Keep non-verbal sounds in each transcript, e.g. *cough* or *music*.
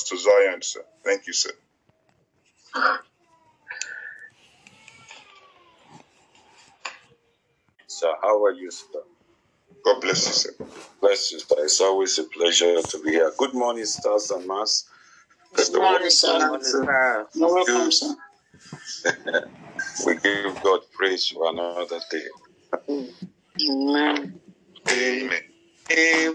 Pastor Zion, sir. Thank you, sir. Sir, how are you, sir? God bless you, sir. Bless you, sir. It's always a pleasure to be here. Good morning, stars and mass. Good morning, sir. You're welcome, sir. *laughs* we give God praise for another day. Amen. Amen. Name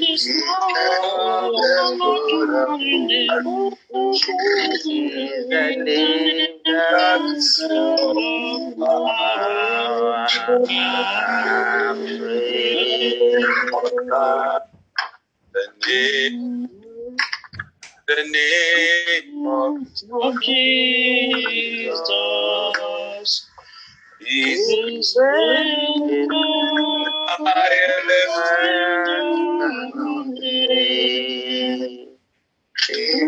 this heart of power. The Jesus, the name, the name of Jesus. Jesus. is greater In Hallelujah.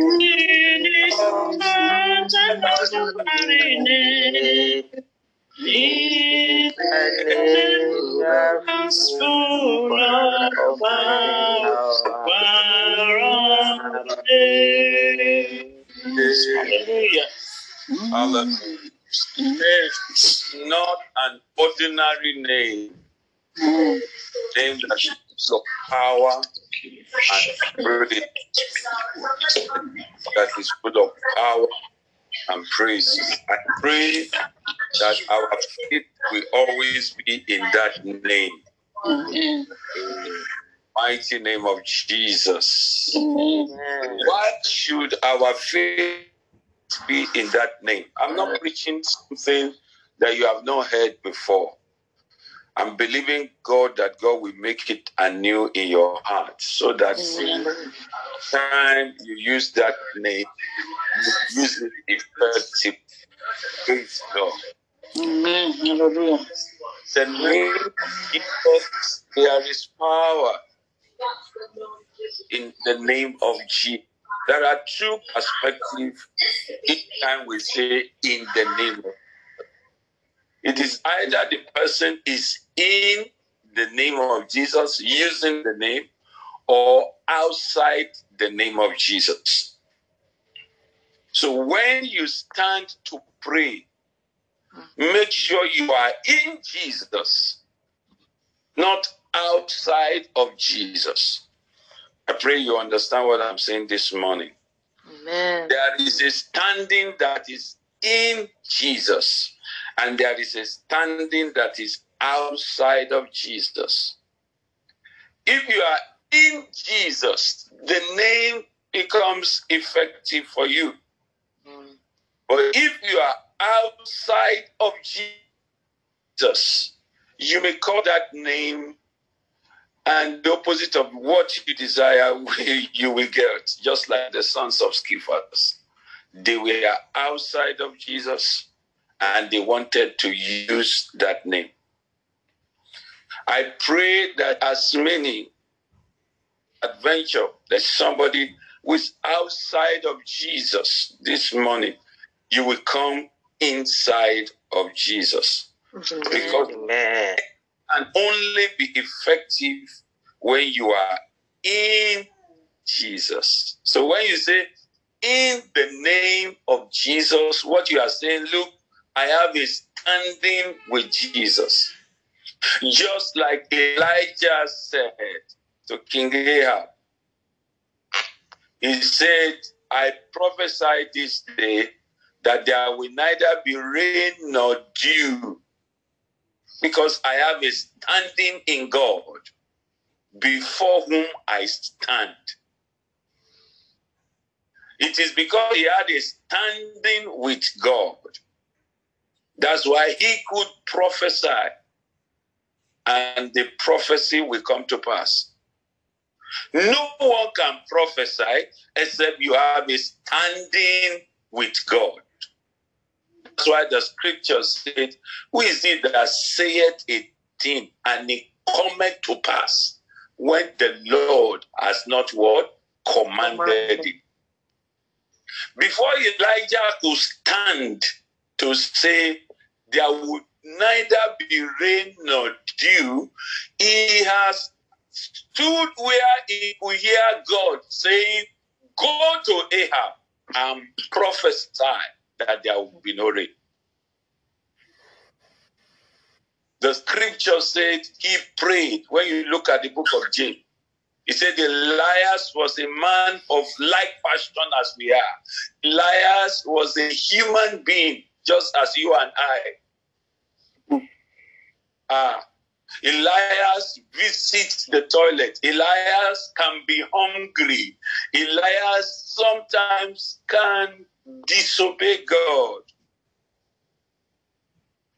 Hallelujah. Not an ordinary name. Name that is of power and praise. That is full of power and praise. I pray that our faith will always be in that name. Amen. Mighty name of Jesus. Amen. What should our faith be in that name? I'm not preaching something that you have not heard before. I'm believing God that God will make it anew in your heart so that time you use that name, you use it effectively. Praise God. Amen. Hallelujah. The name Jesus, there is power in the name of Jesus. There are two perspectives each time we say in the name of it is either the person is in the name of Jesus, using the name, or outside the name of Jesus. So when you stand to pray, make sure you are in Jesus, not outside of Jesus. I pray you understand what I'm saying this morning. Amen. There is a standing that is in Jesus, and there is a standing that is outside of Jesus. If you are in Jesus, the name becomes effective for you. Hmm. But if you are outside of Jesus, you may call that name and the opposite of what you desire, *laughs* you will get, just like the sons of Sceva. They were outside of Jesus and they wanted to use that name. I pray that as many adventure, that somebody who is outside of Jesus this morning, you will come inside of Jesus. Because Amen. can only be effective when you are in Jesus. So when you say in the name of Jesus, what you are saying, look, I have a standing with Jesus. Just like Elijah said to King Ahab, he said, I prophesy this day that there will neither be rain nor dew because I have a standing in God before whom I stand. It is because he had a standing with God. That's why he could prophesy and the prophecy will come to pass. No one can prophesy except you have a standing with God. That's why the scripture said, Who is it that saith a thing and it cometh to pass when the Lord has not what? Commanded it. Before Elijah could stand to say, There would neither be rain nor dew, he has stood where he could hear God saying, Go to Ahab and prophesy that there will be no rain. The scripture said he prayed. When you look at the book of James, he said Elias was a man of like passion as we are. Elias was a human being, just as you and I. Ah, Elias visits the toilet. Elias can be hungry. Elias sometimes can disobey God.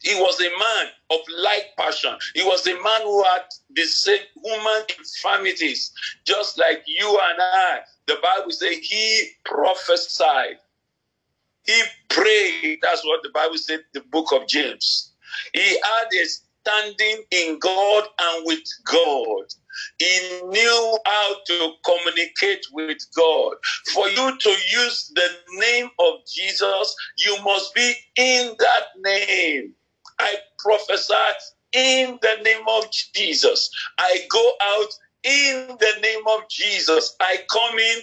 He was a man of like passion. He was a man who had the same human infirmities, just like you and I. The Bible says he prophesied. He prayed. That's what the Bible said, the book of James. He had a standing in God and with God. He knew how to communicate with God. For you to use the name of Jesus, you must be in that name. I prophesy in the name of Jesus. I go out in the name of Jesus. I come in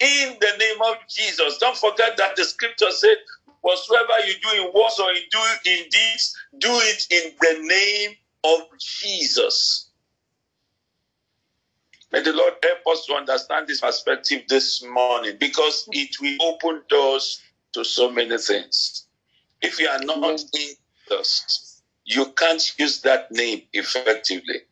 in the name of Jesus. Don't forget that the scripture said, whatsoever you do in words or you do in deeds, do it in the name of Jesus. May the Lord help us to understand this perspective this morning because it will open doors to so many things. If you are not in Jesus, you can't use that name effectively.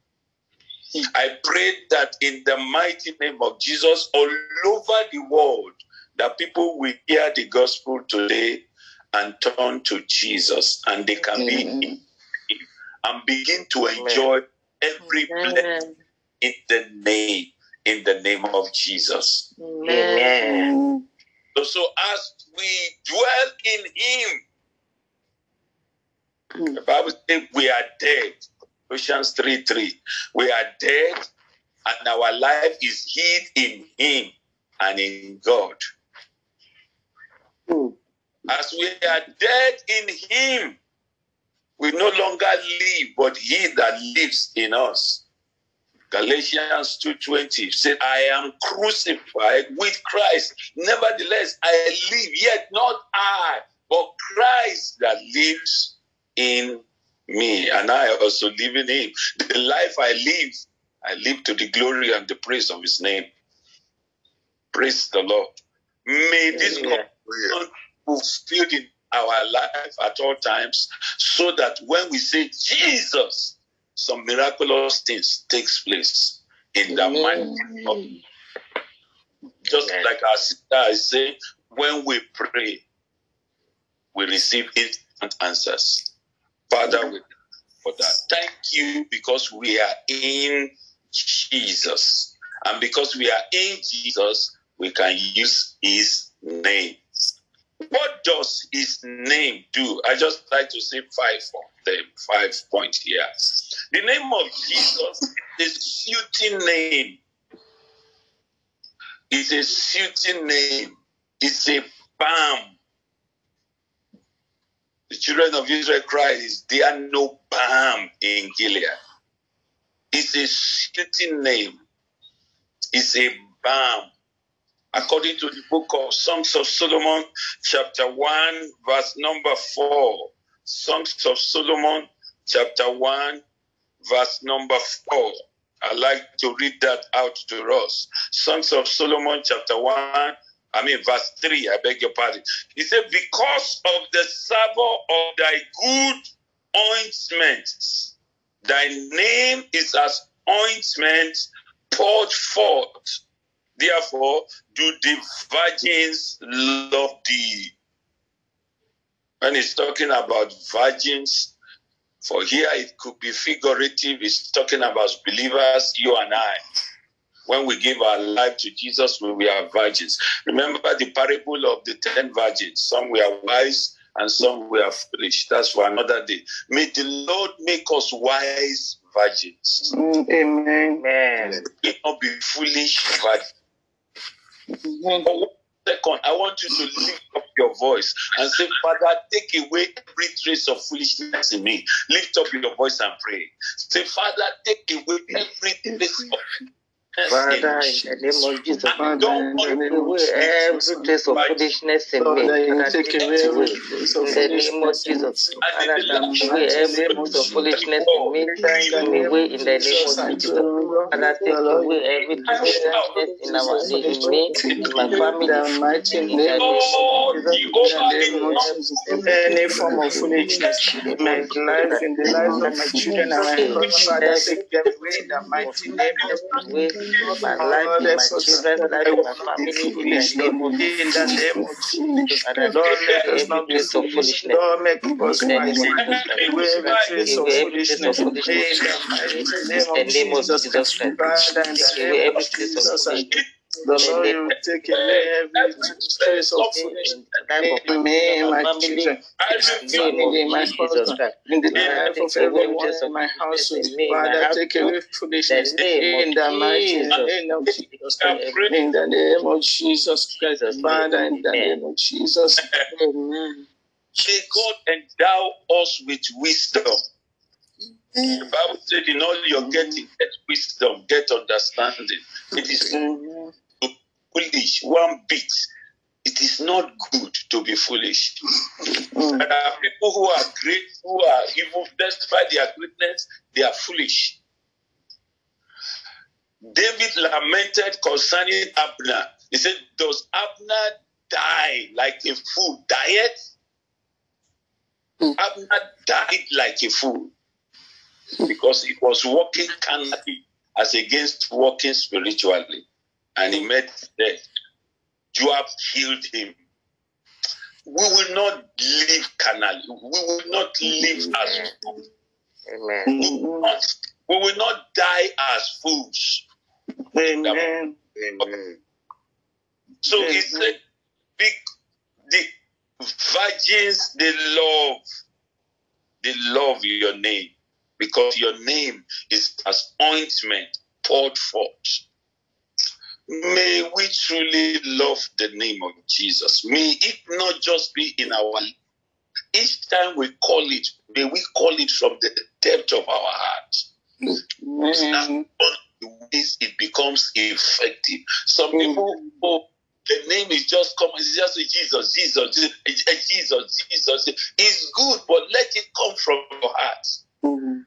I pray that in the mighty name of Jesus, all over the world, that people will hear the gospel today and turn to Jesus and they can be and begin to enjoy every blessing in the name in the name of Jesus. Amen. So, so as we dwell in Him, the Bible says we are dead. Colossians 3 3. We are dead, and our life is hid in Him and in God. Hmm. As we are dead in Him, we no longer live, but He that lives in us. Galatians 2.20 said, I am crucified with Christ. Nevertheless, I live, yet not I, but Christ that lives in me. And I also live in him. *laughs* The life I live, I live to the glory and the praise of his name. Praise the Lord. May this. God fulfilled in our life at all times, so that when we say Jesus, some miraculous things takes place in the name of just Amen. like our sister is saying, when we pray, we receive instant answers. Father, we for that. Thank you because we are in Jesus. And because we are in Jesus, we can use his name. What does his name do? I just like to say five of them, five points here. The name of Jesus is a suiting name. It's a suiting name. It's a balm. The children of Israel cried, Is there no balm in Gilead? It's a suiting name. It's a balm. According to the book of Songs of Solomon, chapter 1, verse number 4. Songs of Solomon, chapter 1, verse number 4. I like to read that out to us. Songs of Solomon, chapter 1, I mean, verse 3, I beg your pardon. He said, Because of the savour of thy good ointments, thy name is as ointment poured forth Therefore, do the virgins love thee? When he's talking about virgins, for here it could be figurative, he's talking about believers, you and I. When we give our life to Jesus, when we are virgins. Remember the parable of the ten virgins. Some were wise and some were foolish. That's for another day. May the Lord make us wise virgins. Mm, amen. Amen. May not be foolish virgins. Mm-hmm. Second, I want you to lift up your voice and say, Father, take away every trace of foolishness in me. Lift up your voice and pray. Say, Father, take away every trace of Father, in the name of Jesus, Father, every trace of foolishness in me. Father, take away every trace of in the name of Jesus. Father, take away every trace of foolishness in me. Take away in the name of Jesus. Father, take away every trace of foolishness in our in me, in my family, in the name of Jesus. Any form of foolishness in my life, in the lives of my children and my husband, Father, take them away in the mighty name of Jesus my life, my life, in my family, in the name of Jesus. Lord, let us not be so foolish. Lord, make us wise. Away every trace of foolishness. In the name of Jesus Christ. Father, the name of Christ. The Lord will take away every trace of in me and my children, in my husband, in the life of everyone in my household. Oh. Father, take away foolishness. in the mighty name of Jesus. In the name of Jesus Christ, Father, in the name of Jesus. Amen. May God endow us with wisdom. The Bible said, in all you're getting, get wisdom, get understanding. It is foolish one bit. It is not good to be foolish. Mm. There are people who are great, who are even despite their greatness, they are foolish. David lamented concerning Abner. He said, Does Abner die like a fool? Diet? Mm. Abner died like a fool because he was walking carnally as against walking spiritually and he met death. Joab killed him. We will not live carnally. We will not live as fools. Amen. We will not, we will not die as fools. Amen. Amen. So Amen. he said, big the virgins they love they love your name because your name is as ointment poured forth May we truly love the name of Jesus. May it not just be in our each time we call it, may we call it from the depth of our heart. Mm. it becomes effective. Some mm. people, oh, the name is just come, it's just Jesus, Jesus, Jesus, Jesus. It's good, but let it come from your heart. Mm.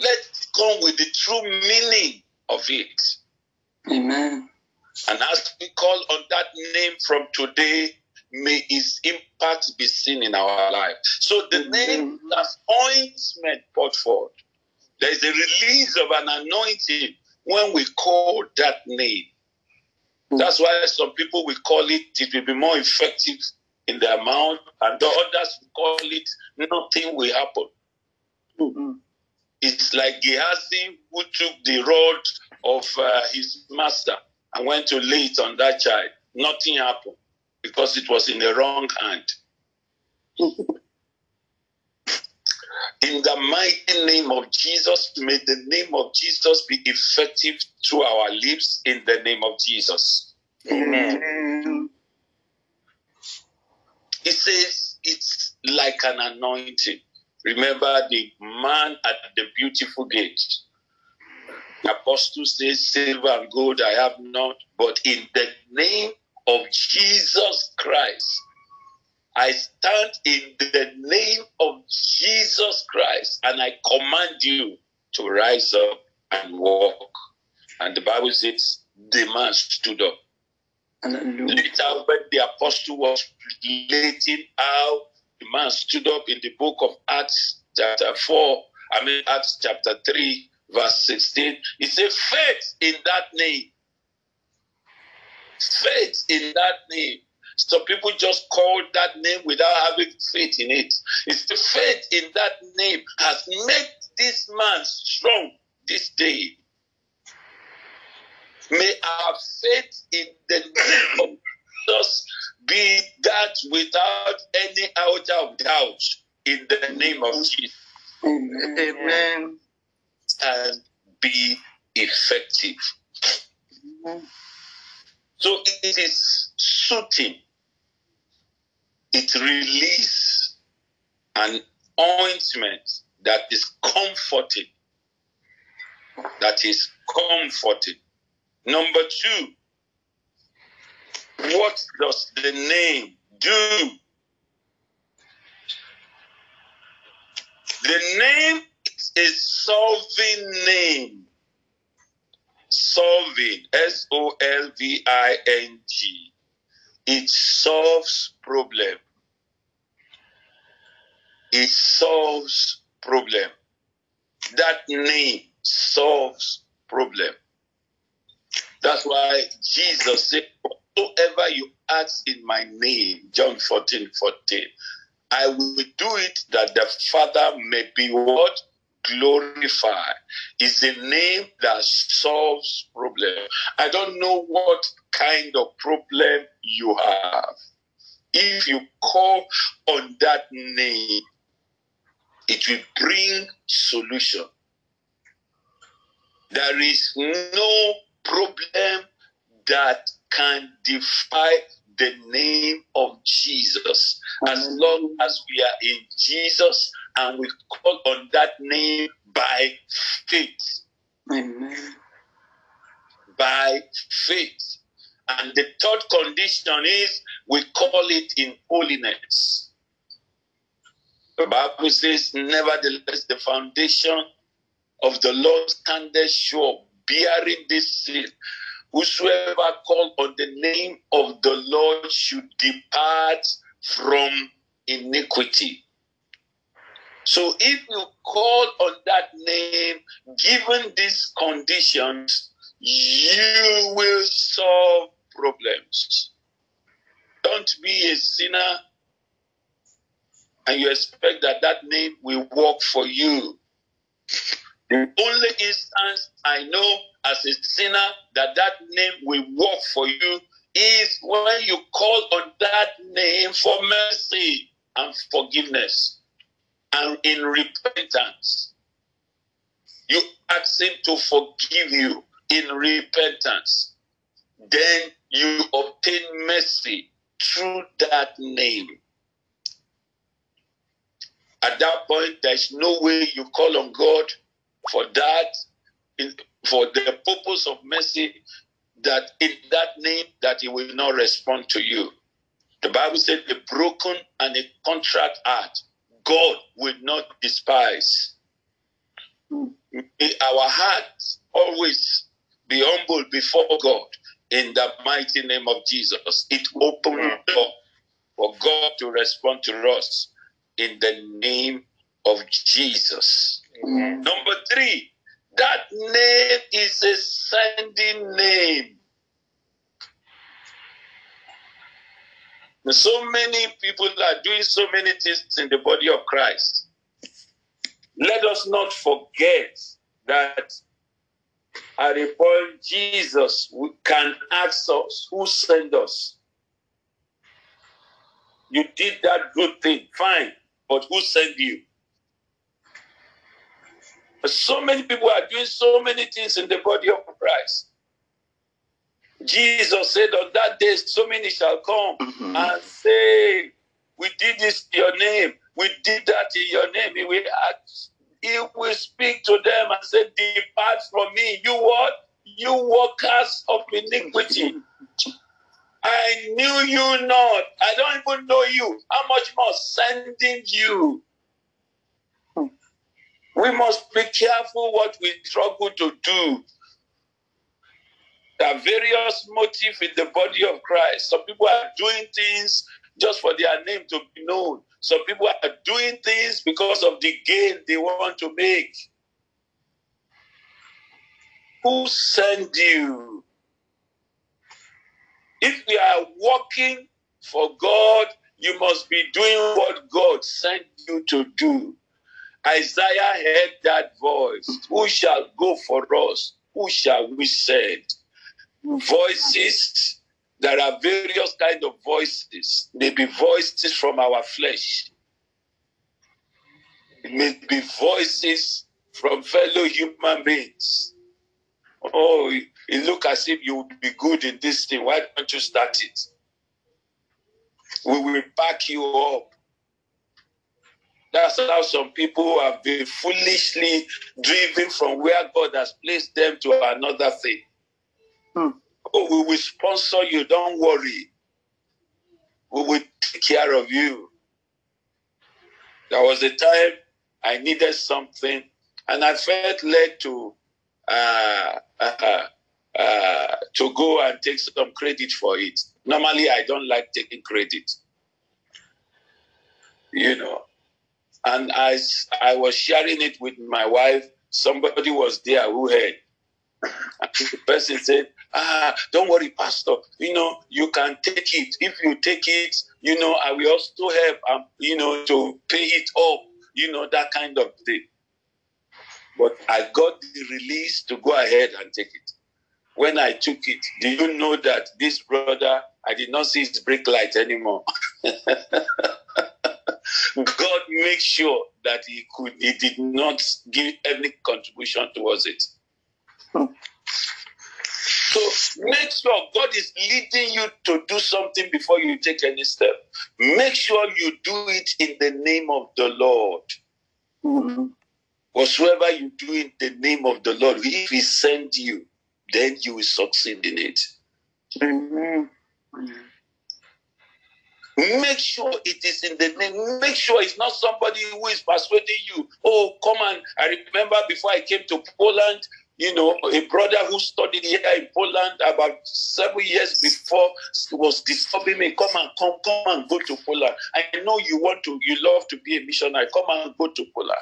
Let it come with the true meaning of it. Amen. And as we call on that name from today, may its impact be seen in our life. So the name that's ointment poured forth. There is a release of an anointing when we call that name. That's why some people will call it, it will be more effective in their mouth, and the others will call it, nothing will happen. Mm-hmm. It's like Gehazi who took the rod of uh, his master and went to lay it on that child. Nothing happened because it was in the wrong hand. *laughs* in the mighty name of Jesus, may the name of Jesus be effective through our lips in the name of Jesus. Amen. It says it's like an anointing. Remember the man at the beautiful gate the apostle says, Silver and gold I have not, but in the name of Jesus Christ, I stand in the name of Jesus Christ and I command you to rise up and walk. And the Bible says, the man stood up. Hallelujah. Later, when the apostle was relating how man stood up in the book of Acts, chapter 4, I mean, Acts chapter 3, verse 16, it says, faith in that name faith in that name. Some people just call that name without having faith in it. It's the faith in that name has made this man strong this day. May our faith in the name of Jesus be that without any out of doubt in the name of Jesus. Amen. And be effective. So it is soothing. It releases an ointment that is comforting. That is comforting. Number two, what does the name do? The name is solving name. Solving, S O L V I N G. It solves problem. It solves problem. That name solves problem. That's why Jesus said, Whatsoever you ask in my name, John 14, 14, I will do it that the Father may be what? Glorified. Is a name that solves problem. I don't know what kind of problem you have. If you call on that name, it will bring solution. There is no problem that can defy the name of Jesus. As long as we are in Jesus and we call on that name by faith. Amen. By faith. And the third condition is we call it in holiness. The Bible says, Nevertheless, the foundation of the Lord standeth sure, bearing this seal. Whosoever call on the name of the Lord should depart from iniquity. So if you call on that name, given these conditions, you will solve problems. Don't be a sinner and you expect that that name will work for you. The only instance I know as a sinner that that name will work for you is when you call on that name for mercy and forgiveness and in repentance. You ask Him to forgive you in repentance. Then you obtain mercy through that name. At that point, there's no way you call on God for that, for the purpose of mercy, that in that name that he will not respond to you. The Bible said a broken and a contrite heart, God will not despise. May our hearts always be humble before God in the mighty name of Jesus. It opens the door for God to respond to us in the name of Jesus. Amen. Number three, that name is a sending name. So many people are doing so many things in the body of Christ. Let us not forget that at a point Jesus can ask us, Who sent us? You did that good thing, fine, but who sent you? So many people are doing so many things in the body of Christ. Jesus said, On that day, so many shall come mm-hmm. and say, We did this in your name, we did that in your name. He will, ask, he will speak to them and say, Depart from me. You what? You workers of iniquity. I knew you not. I don't even know you. How much more sending you? We must be careful what we struggle to do. There are various motives in the body of Christ. Some people are doing things just for their name to be known. Some people are doing things because of the gain they want to make. Who sent you? If we are working for God, you must be doing what God sent you to do. Isaiah heard that voice. Who shall go for us? Who shall we send? Voices. There are various kind of voices. May be voices from our flesh. It may be voices from fellow human beings. Oh, it look as if you would be good in this thing. Why don't you start it? We will back you up. That's how some people have been foolishly driven from where God has placed them to another thing. Hmm. Oh, we will sponsor you. Don't worry. We will take care of you. There was a time I needed something, and I felt led to uh, uh, uh, to go and take some credit for it. Normally, I don't like taking credit. You know, and as I was sharing it with my wife, somebody was there who heard. And the person said, Ah, don't worry, Pastor. You know, you can take it. If you take it, you know, I will also help, um, you know, to pay it up, you know, that kind of thing. But I got the release to go ahead and take it. When I took it, do you know that this brother, I did not see his brake light anymore. *laughs* God made sure that he could, he did not give any contribution towards it. So make sure God is leading you to do something before you take any step. Make sure you do it in the name of the Lord. Mm-hmm. Whatsoever you do in the name of the Lord, if He sends you, then you will succeed in it. Amen. Make sure it is in the name. Make sure it's not somebody who is persuading you. Oh, come on. I remember before I came to Poland, you know, a brother who studied here in Poland about seven years before was disturbing me. Come and come, come and go to Poland. I know you want to, you love to be a missionary. Come and go to Poland.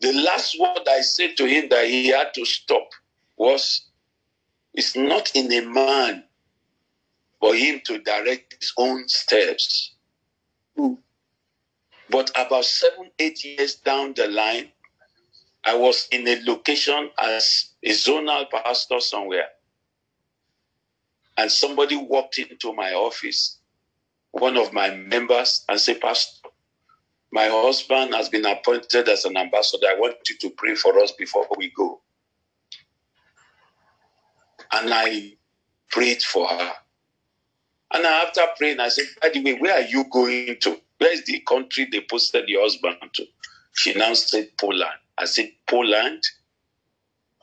The last word I said to him that he had to stop was, "It's not in a man for him to direct his own steps." Mm. But about seven, eight years down the line, I was in a location as a zonal pastor somewhere. And somebody walked into my office, one of my members, and said, Pastor, my husband has been appointed as an ambassador. I want you to pray for us before we go. And I prayed for her. And after praying, I said, By the way, where are you going to? Where is the country they posted your husband to? She now said, Poland. I said, Poland?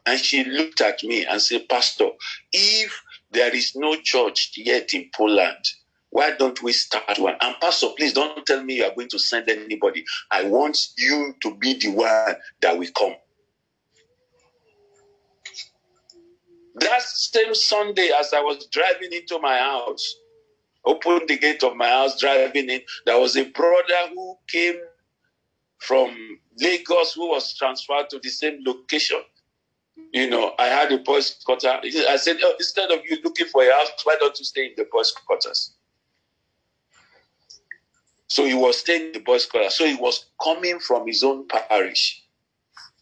And she looked at me and said, Pastor, if there is no church yet in Poland, why don't we start one? And Pastor, please don't tell me you are going to send anybody. I want you to be the one that will come. That same Sunday, as I was driving into my house, opened the gate of my house, driving in, there was a brother who came from Lagos who was transferred to the same location. You know, I had a boys' quarter. I said, oh, instead of you looking for a house, why don't you stay in the boys' quarters? So he was staying in the boys' quarters. So he was coming from his own parish.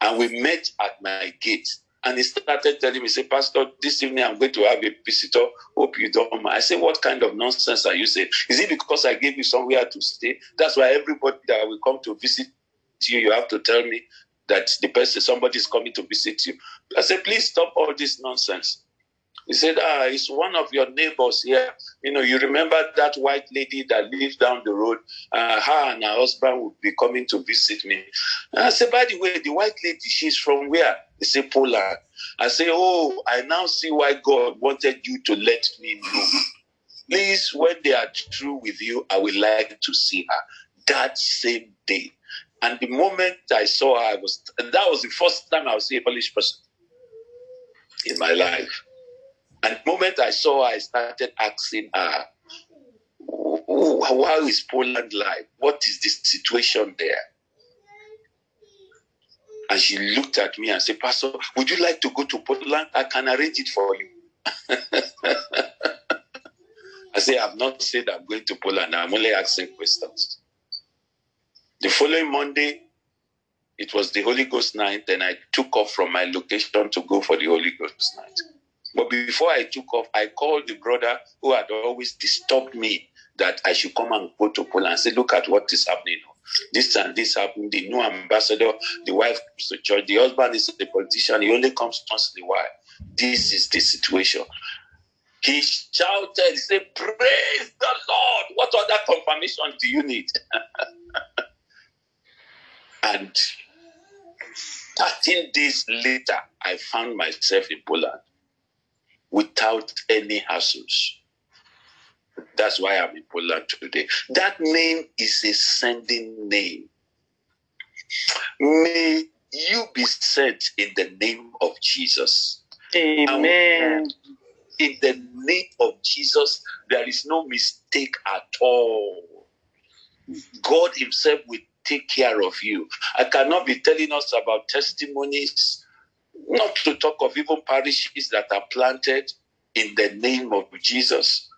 And we met at my gate. And he started telling me, say, Pastor, this evening I'm going to have a visitor. Hope you don't mind. I said, What kind of nonsense are you saying? Is it because I gave you somewhere to stay? That's why everybody that will come to visit you, you have to tell me that the person, somebody is coming to visit you. I said, please stop all this nonsense. He said, ah, it's one of your neighbors here. You know, you remember that white lady that lives down the road? Uh, her and her husband would be coming to visit me. And I said, by the way, the white lady, she's from where? He said, Poland. I say, oh, I now see why God wanted you to let me know. Please, when they are through with you, I would like to see her that same day. And the moment I saw her, I was, and that was the first time I was a Polish person in my life. And the moment I saw her, I started asking her, how is Poland like? What is the situation there? And she looked at me and said, Pastor, would you like to go to Poland? I can arrange it for you. *laughs* I say, I've not said I'm going to Poland. I'm only asking questions. The following Monday, it was the Holy Ghost night, and I took off from my location to go for the Holy Ghost night. But before I took off, I called the brother who had always disturbed me that I should come and go to Poland and say, Look at what is happening. This and this happened. The new ambassador, the wife comes to church, the husband is a politician, he only comes once in a while. This is the situation. He shouted, he said, Praise the Lord. What other confirmation do you need? *laughs* and 13 days later, I found myself in Poland without any hassles. That's why I'm in Poland today. That name is a sending name. May you be sent in the name of Jesus. Amen. In the name of Jesus, there is no mistake at all. God Himself will take care of you. I cannot be telling us about testimonies, not to talk of even parishes that are planted in the name of Jesus.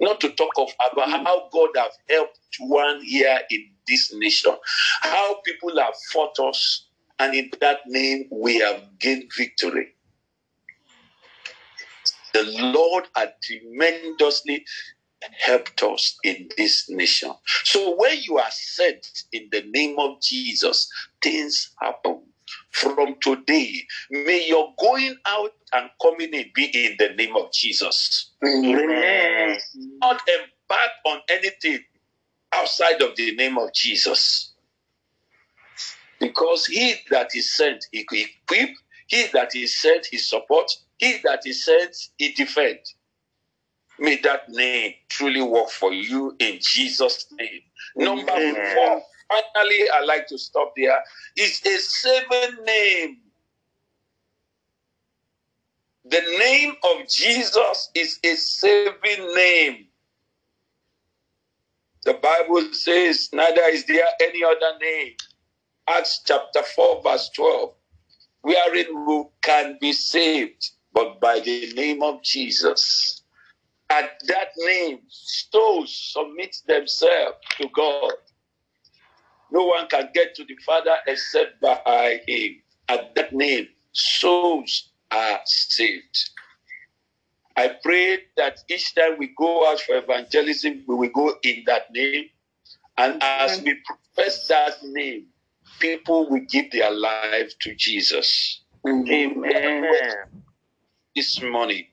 Not to talk of about mm-hmm. how God have helped one here in this nation, how people have fought us, and in that name we have gained victory. The Lord had tremendously helped us in this nation. So when you are sent in the name of Jesus, things happen. From today, may your going out and coming in be in the name of Jesus. Amen. Not embark on anything outside of the name of Jesus. Because he that is sent, he equip, he that is sent, he support, he that is sent, he defend. May that name truly work for you in Jesus' name. Number Amen. four, finally, I like to stop there. It's a saving name. The name of Jesus is a saving name. The Bible says, neither is there any other name. Acts chapter 4, verse 12, wherein we can be saved, but by the name of Jesus. At that name, souls submit themselves to God. No one can get to the Father except by Him. At that name, souls are saved. I pray that each time we go out for evangelism, we will go in that name. And as we profess that name, people will give their life to Jesus. Amen. This morning,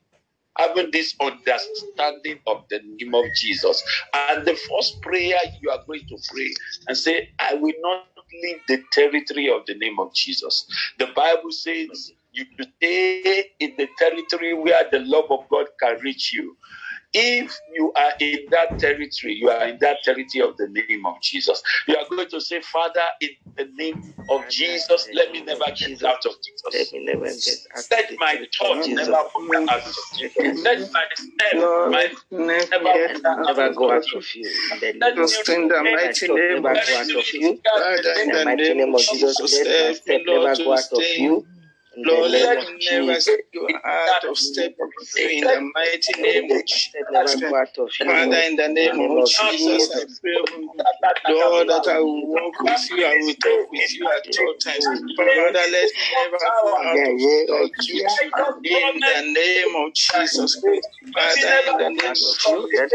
having this understanding of the name of Jesus. And the first prayer you are going to pray and say, I will not leave the territory of the name of Jesus. The Bible says you stay in the territory where the love of God can reach you. If you are in that territory, you are in that territory of the name of Jesus. You are going to say, Father, in the name of Jesus, let me never get out of Let Jesus. me never get out Let my Jesus. never wander out of Jesus. Let my step, my never never get Let wander me never go out of you. Let Just in the Jesus. Let my mighty name of go out of Jesus. Father, In in the the name name of of Jesus, let my step never go out of you. Lord, let me never go out of step in the mighty name of my step never Jesus. go out of you. Father, in the name of Jesus, I pray, Lord, that I will walk with you, I will talk with you at all times. Father, let me never go out of step in the name of Jesus Christ. Father, in the name of. Jesus,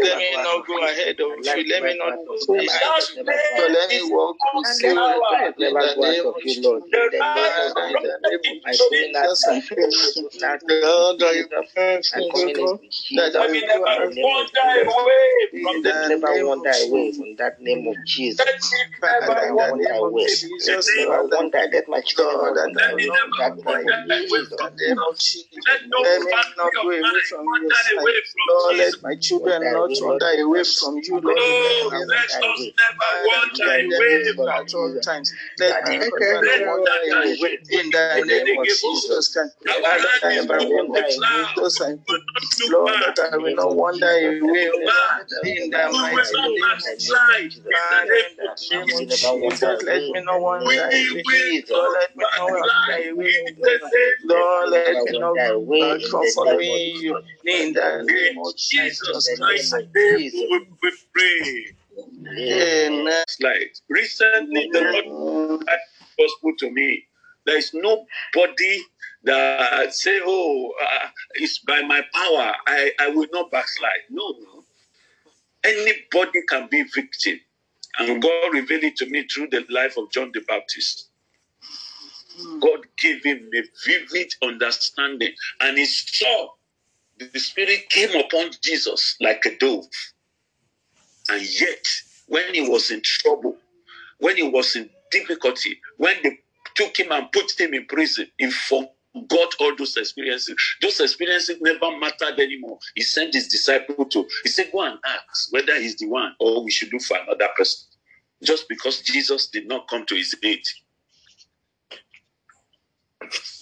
Let me not go ahead of you. Let me not you. behind you. my step But let me walk with you let my step in the name of Jesus. Lord. In the name of Father, in the name of my going out, Jesus, my I pray. going I Jesus. ask you, coming in God, with that. I Let never go In the out name of wander Jesus. away from in Let me the never name of Jesus. that name of Jesus. Let me Let me Father, never in never the wander wander name of away. Let Jesus, me never wander. Let my children that wander away from never that name of wander away Jesus. from the name of Jesus. Jesus. Let me not go away from your wander away from Lord, let my children not wander away from you, Lord, in the Never name of let us never wander the guide them away from at all times. Let my Let husband Let not wander away away. in the name of Jesus Christ. Father, I will not Lord, that I will not wander away in the mighty name of Jesus. Father, in the name of Jesus, let me not wander away. Lord, let me not wander away. Lord, let me not from following. In the name of Jesus Christ. We, pray. Amen. Slide. Recently, the Lord to me. There is nobody that say, "Oh, uh, it's by my power. I, I will not backslide." No, no. Anybody can be victim, and God revealed it to me through the life of John the Baptist. God gave him a vivid understanding, and he saw the Spirit came upon Jesus like a dove, and yet when he was in trouble, when he was in difficulty, when they took him and put him in prison, he forgot all those experiences. Those experiences never mattered anymore. He sent his disciple to, he said, Go and ask whether he's the one or we should do for another person. Just because Jesus did not come to his aid.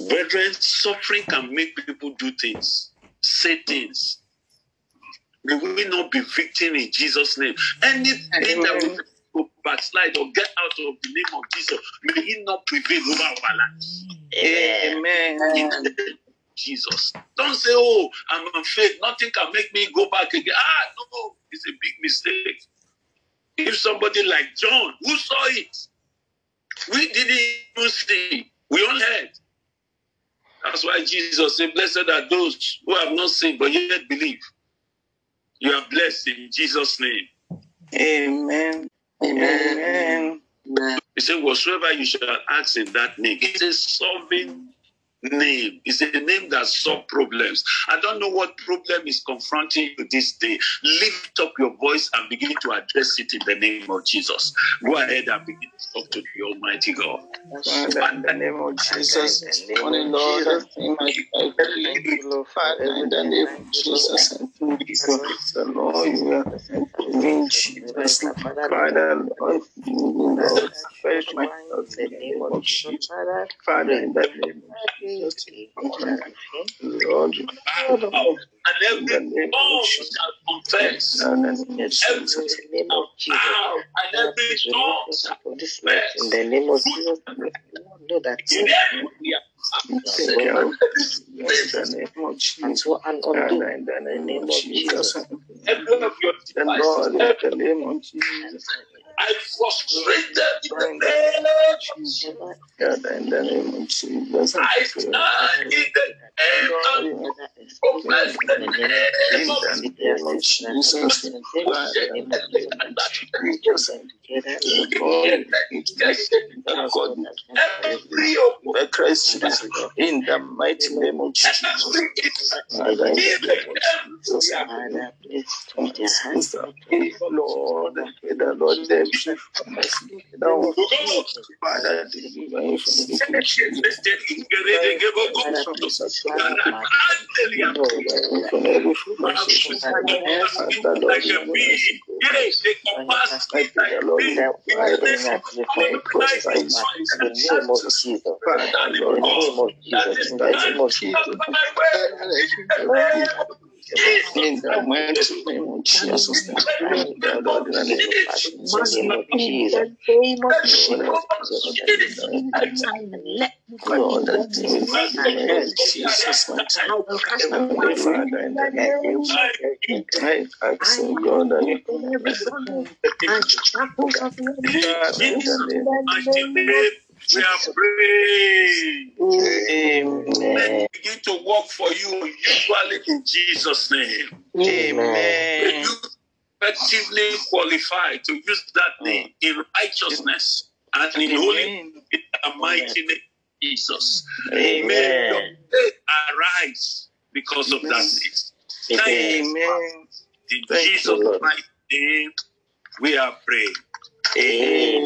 Brethren, suffering can make people do things, say things. May we not be victim in Jesus' name. Anything that backslide or get out of the name of Jesus, may He not prevail over our lives. Amen. In the name of Jesus. Don't say, Oh, I'm afraid nothing can make me go back again. Ah, no, it's a big mistake. If somebody like John, who saw it, we didn't even see, we only heard. That's why Jesus said, Blessed are those who have not seen but yet believe. You are blessed in Jesus' name. Amen. Amen. He said, Whatsoever you shall ask in that name, it's a solving name. It's a name that solves problems. I don't know what problem is confronting you this day. Lift up your voice and begin to address it in the name of Jesus. Go ahead and begin to talk to the Almighty God. Father, in the name of Jesus, this morning, Lord, I thank I pray, Father, in the name of Jesus, I thank you Lord, you are in Jesus, Father, Lord, Lord, fresh in the name of the name of Jesus, Lord, and every in the name of Jesus, Bow, and every confess. In the name of Jesus, In every the name of Jesus, and in the name of Jesus, every of your the Lord, in the name of Jesus, I frustrated in the name of Jesus, God, in the name of Jesus, I stand in the name of confess the in name of the name of Jesus, in the name of Jesus, Lord, God, every of the Christ Jesus, in the mighty name of Jesus, Father, in the name of Jesus, Father, please touch their hands. Lord, the Lord, the chief from us, down, Father, In Jesus. Jesus. Jesus. of Jesus, Jesus, Jesus. Jesus, Jesus, you Mighty are praying. Amen. Begin to work for you, usually in Jesus' name. May Amen. you effectively qualify to use that name in righteousness and in holiness Amen. in the mighty name of Jesus. May Amen. faith arise because of that name. Thank. Amen. In Thank Jesus' mighty name, we are praying. Amen.